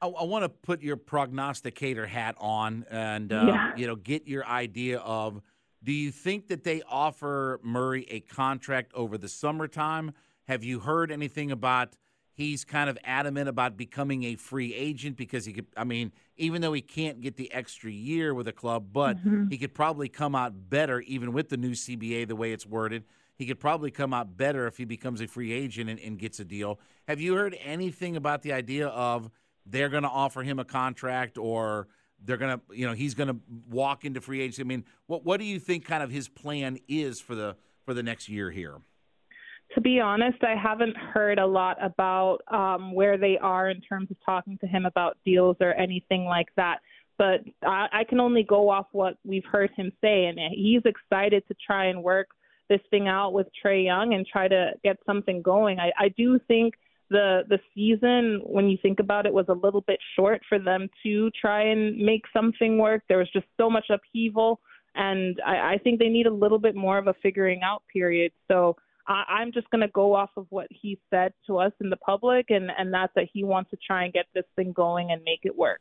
I, I want to put your prognosticator hat on and uh, Yeah. you know get your idea of. Do you think that they offer Murray a contract over the summertime? Have you heard anything about? He's kind of adamant about becoming a free agent because he could. I mean, even though he can't get the extra year with a club, but Mhm. he could probably come out better, even with the new CBA the way it's worded. He could probably come out better if he becomes a free agent and, and gets a deal. Have you heard anything about the idea of they're going to offer him a contract or they're going to, you know, he's going to walk into free agency? I mean, what what do you think kind of his plan is for the for the next year here? To be honest, I haven't heard a lot about um, where they are in terms of talking to him about deals or anything like that. But I, I can only go off what we've heard him say, and he's excited to try and work this thing out with Trae Young and try to get something going. I, I do think the the season, when you think about it, was a little bit short for them to try and make something work. There was just so much upheaval, and I, I think they need a little bit more of a figuring out period. So I, I'm just going to go off of what he said to us in the public, and and that's that he wants to try and get this thing going and make it work.